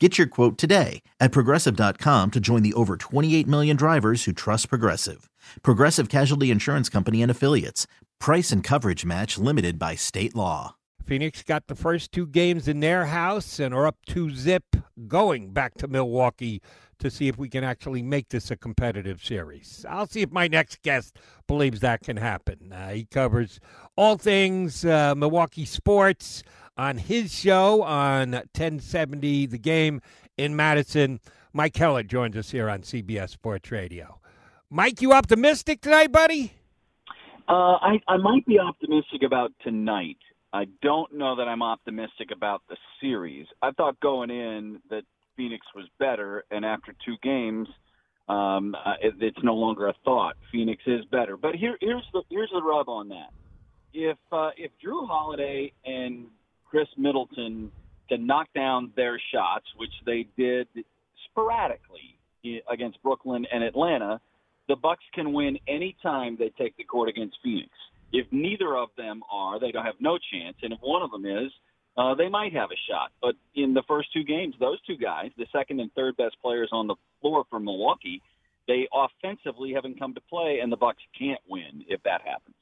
Get your quote today at progressive.com to join the over 28 million drivers who trust Progressive. Progressive Casualty Insurance Company and Affiliates. Price and coverage match limited by state law. Phoenix got the first two games in their house and are up two zip going back to Milwaukee to see if we can actually make this a competitive series. I'll see if my next guest believes that can happen. Uh, he covers all things uh, Milwaukee sports on his show on 1070 The Game in Madison. Mike Heller joins us here on CBS Sports Radio. Mike, you optimistic tonight, buddy? Uh, I, I might be optimistic about tonight. I don't know that I'm optimistic about the series. I thought going in that Phoenix was better, and after two games, um, it, it's no longer a thought. Phoenix is better. But here, here's the here's the rub on that. If uh, if Jrue Holiday and Khris Middleton to knock down their shots, which they did sporadically against Brooklyn and Atlanta, the Bucks can win any time they take the court against Phoenix. If neither of them are, they don't have no chance, and if one of them is, uh, they might have a shot. But in the first two games, those two guys, the second and third best players on the floor for Milwaukee, they offensively haven't come to play, and the Bucks can't win if that happens.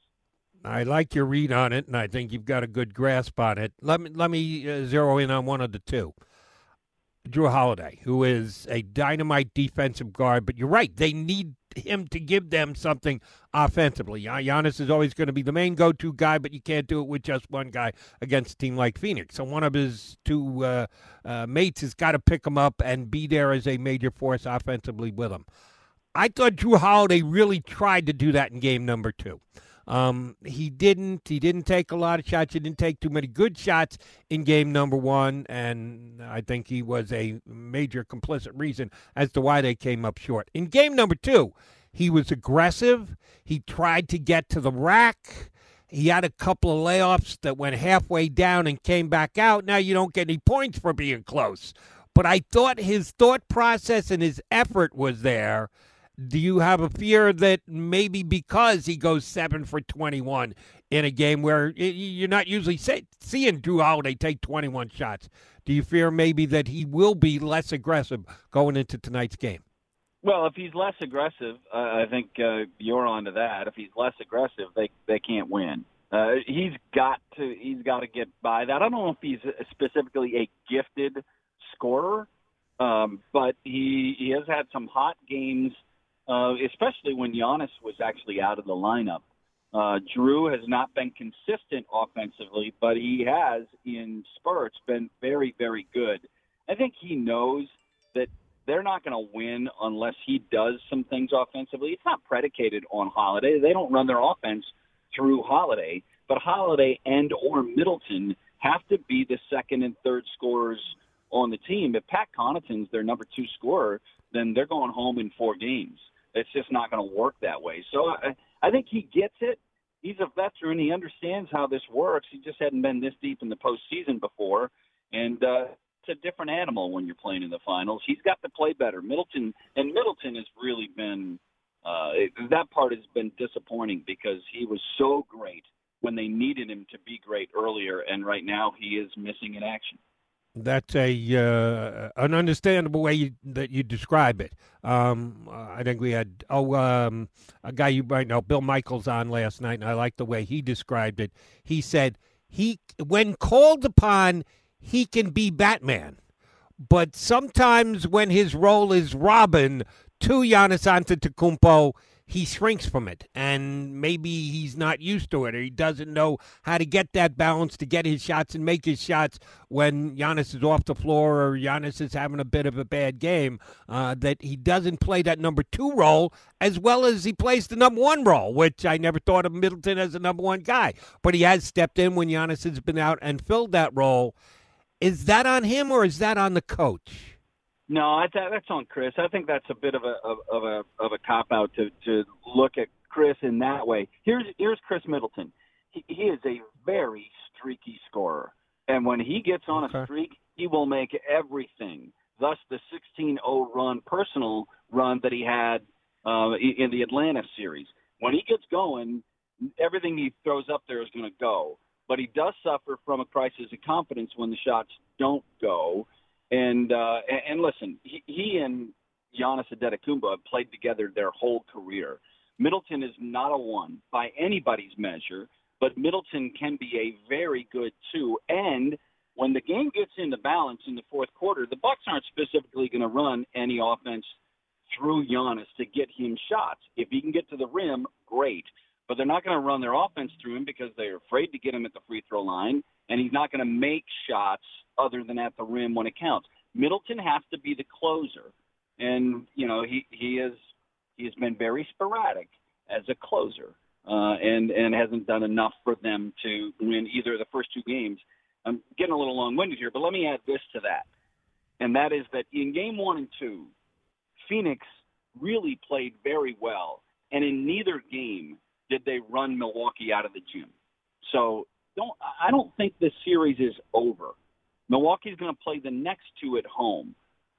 I like your read on it, and I think you've got a good grasp on it. Let me let me uh, zero in on one of the two. Jrue Holiday, who is a dynamite defensive guard, but you're right; they need him to give them something offensively. Giannis is always going to be the main go-to guy, but you can't do it with just one guy against a team like Phoenix. So one of his two uh, uh, mates has got to pick him up and be there as a major force offensively with him. I thought Jrue Holiday really tried to do that in game number two. Um, he didn't. He didn't take a lot of shots. He didn't take too many good shots in game number one, and I think he was a major complicit reason as to why they came up short. In game number two, he was aggressive. He tried to get to the rack. He had a couple of layoffs that went halfway down and came back out. Now you don't get any points for being close. But I thought his thought process and his effort was there do you have a fear that maybe because he goes seven for 21 in a game where you're not usually seeing Jrue Holiday take 21 shots, do you fear maybe that he will be less aggressive going into tonight's game? Well, if he's less aggressive, uh, I think uh, you're on to that. If he's less aggressive, they they can't win. Uh, he's got to he's got to get by that. I don't know if he's specifically a gifted scorer, um, but he he has had some hot games uh, especially when Giannis was actually out of the lineup. Uh, Jrue has not been consistent offensively, but he has in spurts been very, very good. I think he knows that they're not going to win unless he does some things offensively. It's not predicated on Holiday. They don't run their offense through Holiday, but Holiday and or Middleton have to be the second and third scorers on the team. If Pat Connaughton's their number two scorer, then they're going home in four games. It's just not going to work that way. So I, I think he gets it. He's a veteran. He understands how this works. He just hadn't been this deep in the postseason before, and uh, it's a different animal when you're playing in the finals. He's got to play better. Middleton and Middleton has really been uh, it, that part has been disappointing because he was so great when they needed him to be great earlier, and right now he is missing in action. That's a uh, an understandable way you, that you describe it. Um, I think we had oh um, a guy you might know, Bill Michaels, on last night, and I like the way he described it. He said he, when called upon, he can be Batman, but sometimes when his role is Robin to Giannis Antetokounmpo, he shrinks from it, and maybe he's not used to it, or he doesn't know how to get that balance to get his shots and make his shots when Giannis is off the floor or Giannis is having a bit of a bad game. Uh, that he doesn't play that number two role as well as he plays the number one role, which I never thought of Middleton as a number one guy, but he has stepped in when Giannis has been out and filled that role. Is that on him or is that on the coach? No, I th- that's on Khris. I think that's a bit of a of, a of a cop out to to look at Khris in that way. Here's here's Khris Middleton. He, he is a very streaky scorer, and when he gets on okay. a streak, he will make everything. Thus, the 16-0 run, personal run that he had uh, in the Atlanta series. When he gets going, everything he throws up there is going to go. But he does suffer from a crisis of confidence when the shots don't go. And uh, and, listen, he, he and Giannis Antetokounmpo have played together their whole career. Middleton is not a one by anybody's measure, but Middleton can be a very good two. And when the game gets into balance in the fourth quarter, the Bucks aren't specifically going to run any offense through Giannis to get him shots. If he can get to the rim, great. But they're not going to run their offense through him because they're afraid to get him at the free throw line, and he's not going to make shots other than at the rim when it counts. Middleton has to be the closer, and you know he he is he has been very sporadic as a closer, uh, and and hasn't done enough for them to win either of the first two games. I'm getting a little long-winded here, but let me add this to that, and that is that in game one and two, Phoenix really played very well, and in neither game did they run Milwaukee out of the gym. So don't I don't think this series is over. Milwaukee's going to play the next two at home.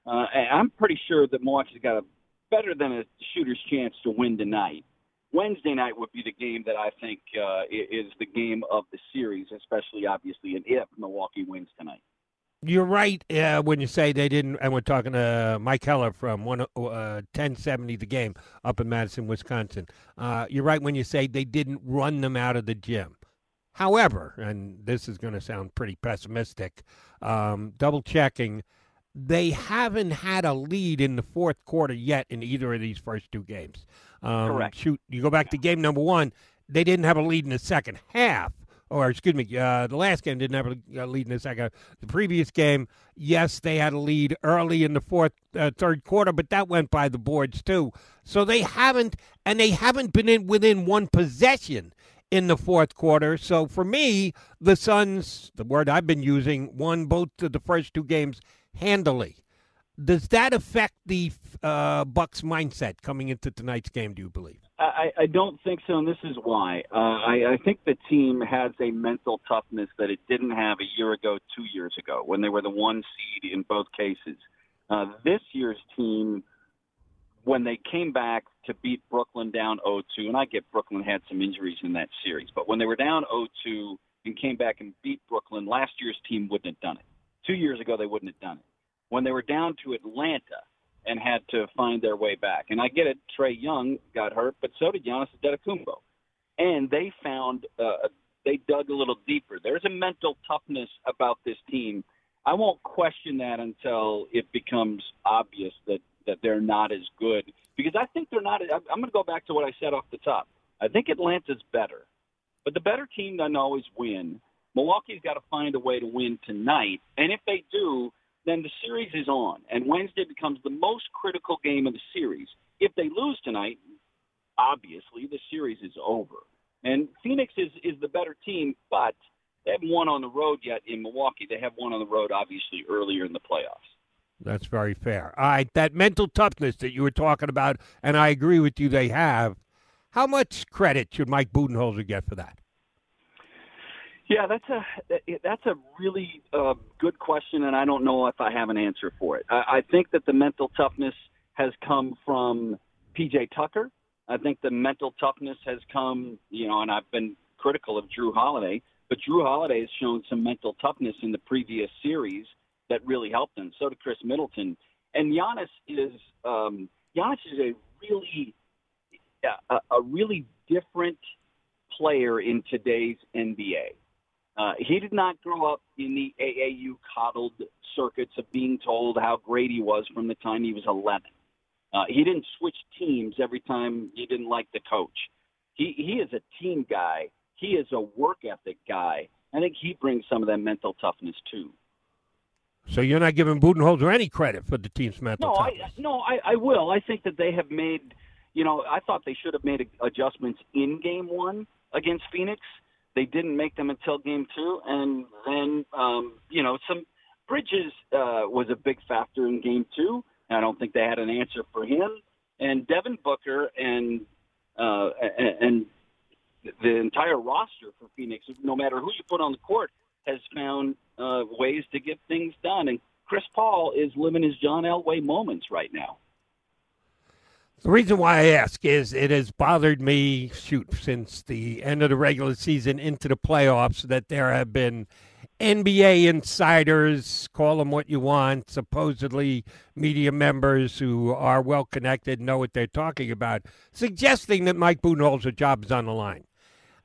Uh, I'm pretty sure that Milwaukee's got a better than a shooter's chance to win tonight. Wednesday night would be the game that I think uh, is the game of the series, especially obviously, and if Milwaukee wins tonight. You're right uh, when you say they didn't, and we're talking to Mike Heller from one uh, 1070 the game up in Madison, Wisconsin. Uh, you're right when you say they didn't run them out of the gym. However, and this is going to sound pretty pessimistic, um, double checking, they haven't had a lead in the fourth quarter yet in either of these first two games. Um, Correct. Shoot, you go back to game number one, they didn't have a lead in the second half. Or, excuse me, uh, the last game didn't have a lead in the second. The previous game, yes, they had a lead early in the fourth, uh, third quarter, but that went by the boards too. So they haven't, and they haven't been in within one possession in the fourth quarter. So for me, the Suns, the word I've been using, won both of the first two games handily. Does that affect the uh, Bucks mindset coming into tonight's game? Do you believe? I, I don't think so, and this is why. Uh, I, I think the team has a mental toughness that it didn't have a year ago, two years ago, when they were the one seed in both cases. Uh, this year's team when they came back to beat Brooklyn down 0-2, and I get Brooklyn had some injuries in that series, but when they were down 0-2 and came back and beat Brooklyn, last year's team wouldn't have done it. Two years ago, they wouldn't have done it. When they were down to Atlanta and had to find their way back, and I get it, Trae Young got hurt, but so did Giannis Antetokounmpo, and they found uh, they dug a little deeper. There's a mental toughness about this team. I won't question that until it becomes obvious that that they're not as good because I think they're not. I'm going to go back to what I said off the top. I think Atlanta's better, but the better team doesn't always win. Milwaukee's got to find a way to win tonight, and if they do, then the series is on, and Wednesday becomes the most critical game of the series. If they lose tonight, obviously the series is over. And Phoenix is is the better team, but they haven't won on the road yet in Milwaukee. They have won on the road, obviously, earlier in the playoffs. That's very fair. All right, that mental toughness that you were talking about, and I agree with you, they have. How much credit should Mike Budenholzer get for that? Yeah, that's a that's a really uh, good question, and I don't know if I have an answer for it. I, I think that the mental toughness has come from PJ Tucker. I think the mental toughness has come, you know, and I've been critical of Jrue Holiday, but Jrue Holiday has shown some mental toughness in the previous series that really helped him. So did Khris Middleton. And Giannis is um, Giannis is a really a, a really different player in today's NBA. Uh, he did not grow up in the AAU coddled circuits of being told how great he was from the time he was 11. Uh, he didn't switch teams every time he didn't like the coach. He he is a team guy. He is a work ethic guy. I think he brings some of that mental toughness too. So you're not giving Budenholzer any credit for the team's mental no, toughness. I, no, I, I will. I think that they have made, you know, I thought they should have made adjustments in game one against Phoenix. They didn't make them until game two, and then, um, you know, some Bridges uh, was a big factor in game two. I don't think they had an answer for him. And Devin Booker and uh, and the entire roster for Phoenix, no matter who you put on the court, has found uh, ways to get things done. And Chris Paul is living his John Elway moments right now. The reason why I ask is it has bothered me, shoot, since the end of the regular season into the playoffs that there have been NBA insiders, call them what you want, supposedly media members who are well connected, know what they're talking about, suggesting that Mike Budenholzer's job is on the line.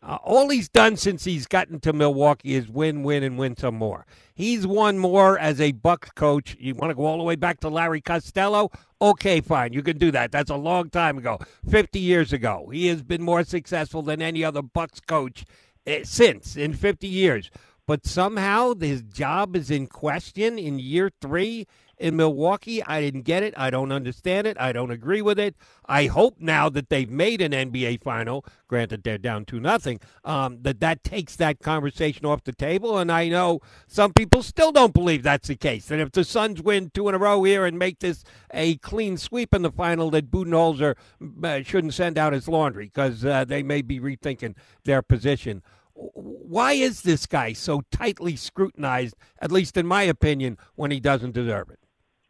Uh, all he's done since he's gotten to Milwaukee is win, win, and win some more. He's won more as a Bucks coach. You want to go all the way back to Larry Costello? Okay, fine. You can do that. That's a long time ago, 50 years ago. He has been more successful than any other Bucks coach uh, since in 50 years. But somehow his job is in question in year three in Milwaukee. I didn't get it. I don't understand it. I don't agree with it. I hope now that they've made an NBA final, granted they're down to nothing, um, that that takes that conversation off the table. And I know some people still don't believe that's the case. And if the Suns win two in a row here and make this a clean sweep in the final, that Budenholzer uh, shouldn't send out his laundry because uh, they may be rethinking their position why is this guy so tightly scrutinized, at least in my opinion, when he doesn't deserve it?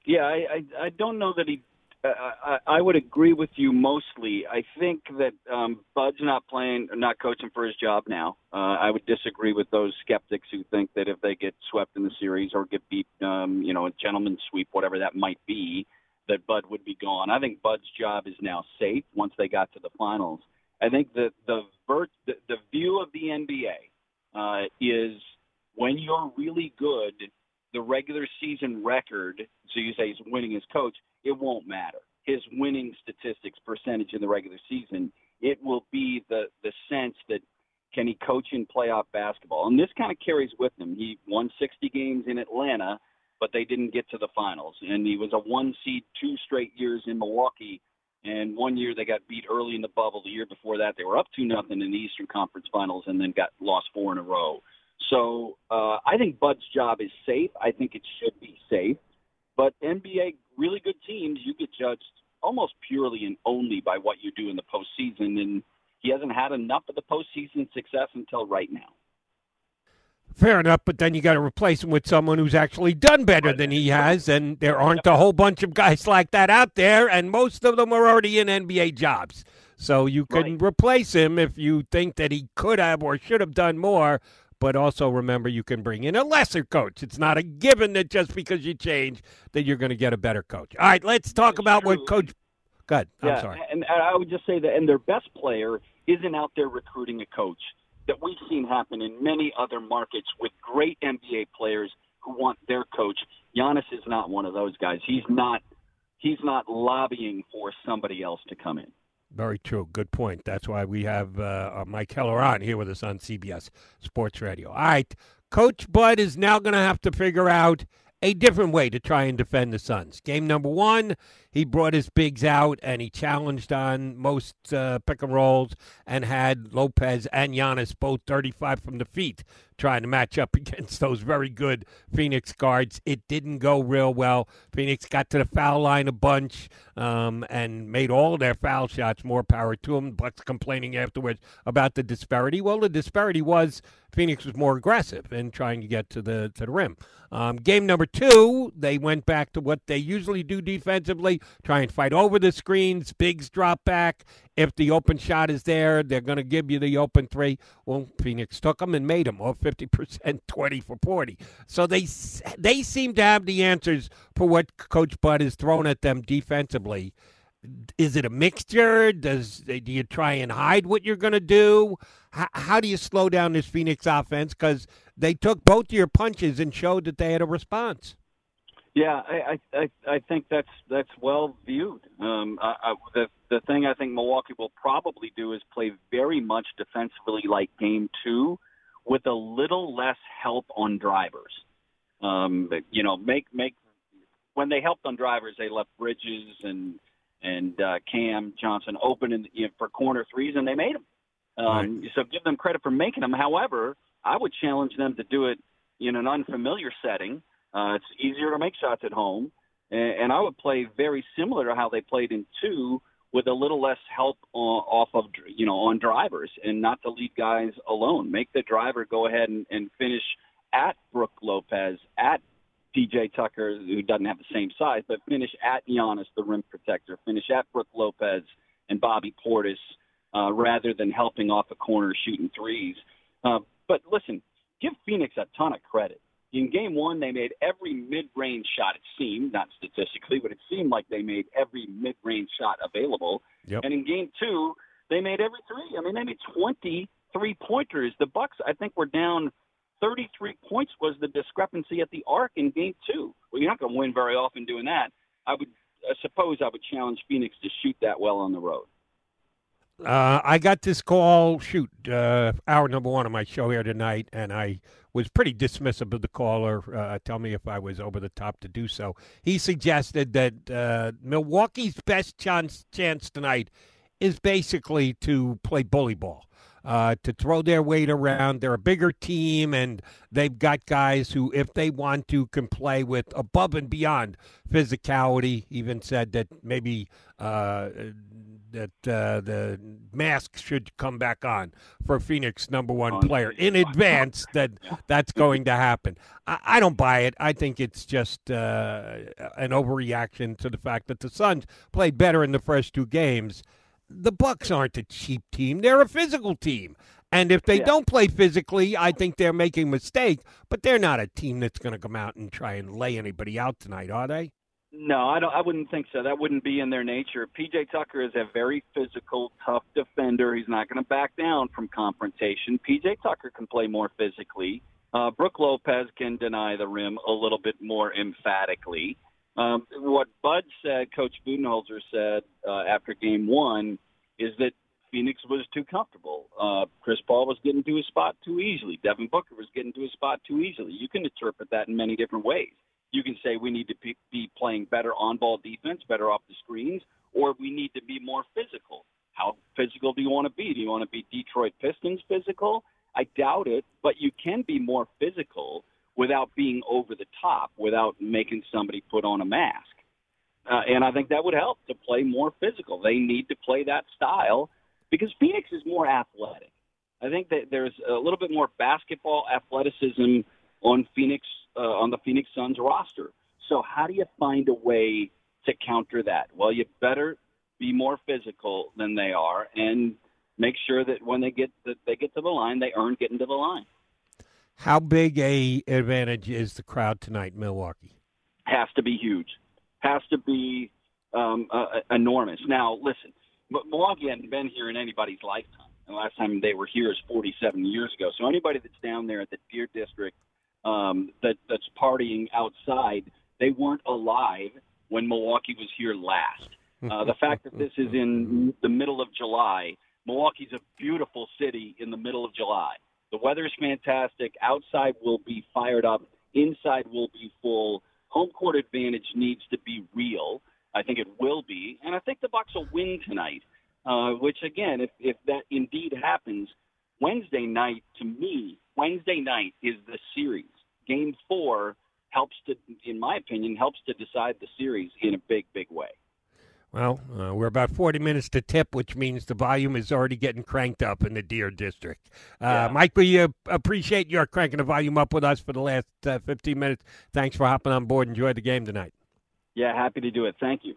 Yeah, I, I, I don't know that he. Uh, I, I would agree with you mostly. I think that um, Bud's not playing, not coaching for his job now. Uh, I would disagree with those skeptics who think that if they get swept in the series or get beat, um, you know, a gentleman's sweep, whatever that might be, that Bud would be gone. I think Bud's job is now safe once they got to the finals. I think the the, vert, the, the view of the NBA uh, is when you're really good, the regular season record, so you say he's winning as coach, it won't matter. His winning statistics percentage in the regular season, it will be the the sense that can he coach in playoff basketball? And this kind of carries with him. He won 60 games in Atlanta, but they didn't get to the finals. And he was a one seed two straight years in Milwaukee. And one year they got beat early in the bubble. The year before that, they were up two nothing in the Eastern Conference Finals, and then got lost four in a row. So uh, I think Bud's job is safe. I think it should be safe. But NBA, really good teams, you get judged almost purely and only by what you do in the postseason. And he hasn't had enough of the postseason success until right now. Fair enough, but then you got to replace him with someone who's actually done better than he has, and there aren't a whole bunch of guys like that out there, and most of them are already in NBA jobs. So you can right. replace him if you think that he could have or should have done more, but also remember you can bring in a lesser coach. It's not a given that just because you change that you're going to get a better coach. All right, let's talk it's about true. what coach. Good. I'm sorry. And I would just say that, and their best player isn't out there recruiting a coach that we've seen happen in many other markets with great NBA players who want their coach. Giannis is not one of those guys. He's not. He's not lobbying for somebody else to come in. Very true. Good point. That's why we have uh, uh Mike Heller on here with us on CBS Sports Radio. All right. Coach Bud is now going to have to figure out a different way to try and defend the Suns. Game number one, he brought his bigs out and he challenged on most uh, pick and rolls and had Lopez and Giannis both 35 from the feet trying to match up against those very good Phoenix guards. It didn't go real well. Phoenix got to the foul line a bunch um, and made all their foul shots. More power to them. Bucks complaining afterwards about the disparity. Well, the disparity was Phoenix was more aggressive in trying to get to the to the rim. Um, game number two, they went back to what they usually do defensively: try and fight over the screens. Bigs drop back. If the open shot is there, they're going to give you the open three. Well, Phoenix took them and made them. Off 50%, 20 for 40. So they they seem to have the answers for what Coach Bud has thrown at them defensively. Is it a mixture? Does do you try and hide what you're going to do? How do you slow down this Phoenix offense? Because they took both of your punches and showed that they had a response. Yeah, I I, I think that's that's well viewed. Um, I, I, the the thing I think Milwaukee will probably do is play very much defensively like Game Two, with a little less help on drivers. Um, you know, make make when they helped on drivers, they left Bridges and and uh, Cam Johnson open in, you know, for corner threes, and they made them. Um, right. So give them credit for making them. However, I would challenge them to do it in an unfamiliar setting. Uh, it's easier to make shots at home, and, and I would play very similar to how they played in two, with a little less help off of you know on drivers, and not to leave guys alone. Make the driver go ahead and, and finish at Brook Lopez, at PJ Tucker, who doesn't have the same size, but finish at Giannis, the rim protector. Finish at Brook Lopez and Bobby Portis, uh, rather than helping off a corner shooting threes. Uh, but listen, give Phoenix a ton of credit. In game one, they made every mid-range shot. It seemed, not statistically, but it seemed like they made every mid-range shot available. Yep. And in game two, they made every three. I mean, they made 23 pointers. The Bucks, I think, were down 33 points. Was the discrepancy at the arc in game two? Well, you're not going to win very often doing that. I would I suppose I would challenge Phoenix to shoot that well on the road. Uh, I got this call, shoot, uh, hour number one of my show here tonight, and I was pretty dismissive of the caller. Uh, tell me if I was over the top to do so. He suggested that uh, Milwaukee's best chance, chance tonight is basically to play bully ball uh, to throw their weight around. They're a bigger team, and they've got guys who, if they want to, can play with above and beyond physicality. Even said that maybe uh, that uh, the mask should come back on for Phoenix number one player in advance. That that's going to happen. I, I don't buy it. I think it's just uh, an overreaction to the fact that the Suns played better in the first two games the Bucks aren't a cheap team; they're a physical team. And if they yeah. don't play physically, I think they're making a mistake. But they're not a team that's going to come out and try and lay anybody out tonight, are they? No, I don't. I wouldn't think so. That wouldn't be in their nature. PJ Tucker is a very physical, tough defender. He's not going to back down from confrontation. PJ Tucker can play more physically. Uh, Brook Lopez can deny the rim a little bit more emphatically. Um, what Bud said, Coach Budenholzer said uh, after Game One, is that Phoenix was too comfortable. Uh, Chris Paul was getting to his spot too easily. Devin Booker was getting to his spot too easily. You can interpret that in many different ways. You can say we need to be playing better on-ball defense, better off the screens, or we need to be more physical. How physical do you want to be? Do you want to be Detroit Pistons physical? I doubt it, but you can be more physical without being over the top, without making somebody put on a mask. Uh, and I think that would help to play more physical. They need to play that style because Phoenix is more athletic. I think that there's a little bit more basketball athleticism on Phoenix uh, on the Phoenix Suns roster. So how do you find a way to counter that? Well, you better be more physical than they are and make sure that when they get that they get to the line, they earn getting to the line. How big a advantage is the crowd tonight, Milwaukee? Has to be huge. Has to be um, uh, enormous. Now, listen, Milwaukee hadn't been here in anybody's lifetime. The last time they were here is 47 years ago. So anybody that's down there at the Deer District um, that that's partying outside, they weren't alive when Milwaukee was here last. Uh, the fact that this is in the middle of July, Milwaukee's a beautiful city in the middle of July. The weather's fantastic. Outside will be fired up. Inside will be full. Home court advantage needs to be real. I think it will be, and I think the Bucks will win tonight. Uh, which again, if if that indeed happens, Wednesday night to me, Wednesday night is the series. Game four helps to, in my opinion, helps to decide the series in a big, big way. Well, uh, we're about 40 minutes to tip, which means the volume is already getting cranked up in the Deer District. Uh, yeah. Mike, we uh, appreciate your cranking the volume up with us for the last uh, 15 minutes. Thanks for hopping on board. Enjoy the game tonight. Yeah, happy to do it. Thank you.